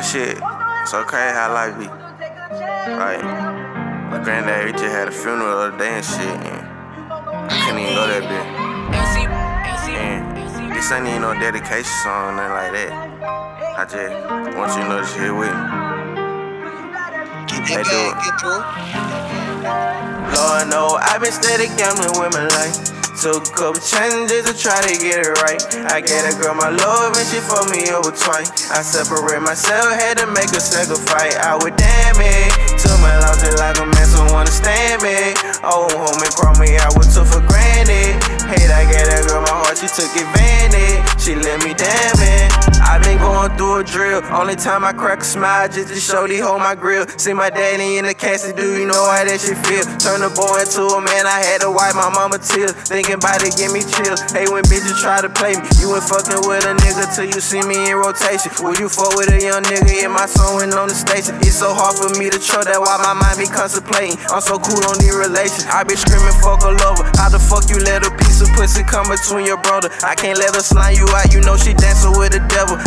That shit, it's okay how life be. Like, my granddad, he just had a funeral the other day and shit, and I couldn't even go that bit. And this ain't even no dedication song, nothing like that. I just want you to know this shit with me. Get that gang, get through. Lord know I've been steady gambling with my life. Took a couple changes to try to get it right. I gave a girl my love and she fucked me over twice. I separate myself, had to make a sacrifice. I would damn it. Took my loss just like a man, so understand me. Oh, homie, call me, I took for granted. Hate, I gave that girl my heart, she took advantage. She let me damn it. I been going through a drill. Only time I crack a smile just to show these hold my grill. See my daddy in the casket, do you know how that shit feel? Turn the boy into a man, I had to wipe my mama tears. Thinking about it, give me chills. Hey, when bitches try to play me, you ain't fucking with a nigga till you see me in rotation. Will you fuck with a young nigga in my song went on the station? It's so hard for me to trust that why my mind be contemplating. I'm so cool on these relations. I be screaming, fuck a lover. How the fuck you let a piece of pussy come between your brother? I can't let her slime you out, you know she dancing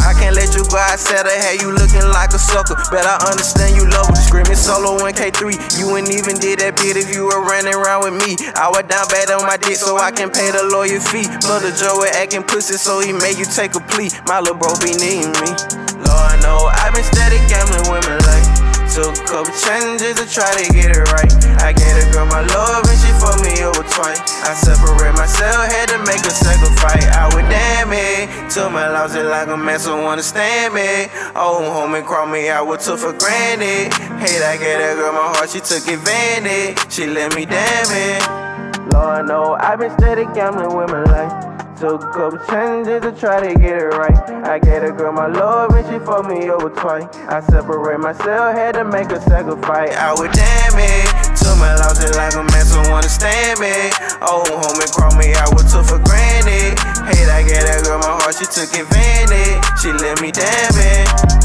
I can't let you go outside of have you looking like a sucker. Bet I understand you love her. Screaming solo in K3. You wouldn't even did that bit if you were running around with me. I was down bad on my dick so I can pay the lawyer fee. Brother Joe acting pussy so he made you take a plea. My little bro be needing me. Lord know I've been steady gambling my life. Took a couple changes to try to get it right. I gave a girl my love and she fucked me over twice. I separate myself, had to make a sacrifice. I would damn it. Took my loss just like a man, so understand me. Oh, homie, call me, I was took for granted. Hate, I gave that girl my heart, she took advantage. She let me damn it. Lord know I've been steady gambling with my life. Took a couple chances to try to get it right. I gave a girl my love and she fucked me over twice. I separate myself, had to make a sacrifice. I was damn it. Took my losses like a man, so understand me. Old homie crawled me, I would took for granted. Hate, I gave that girl my heart, she took advantage. She let me damn it.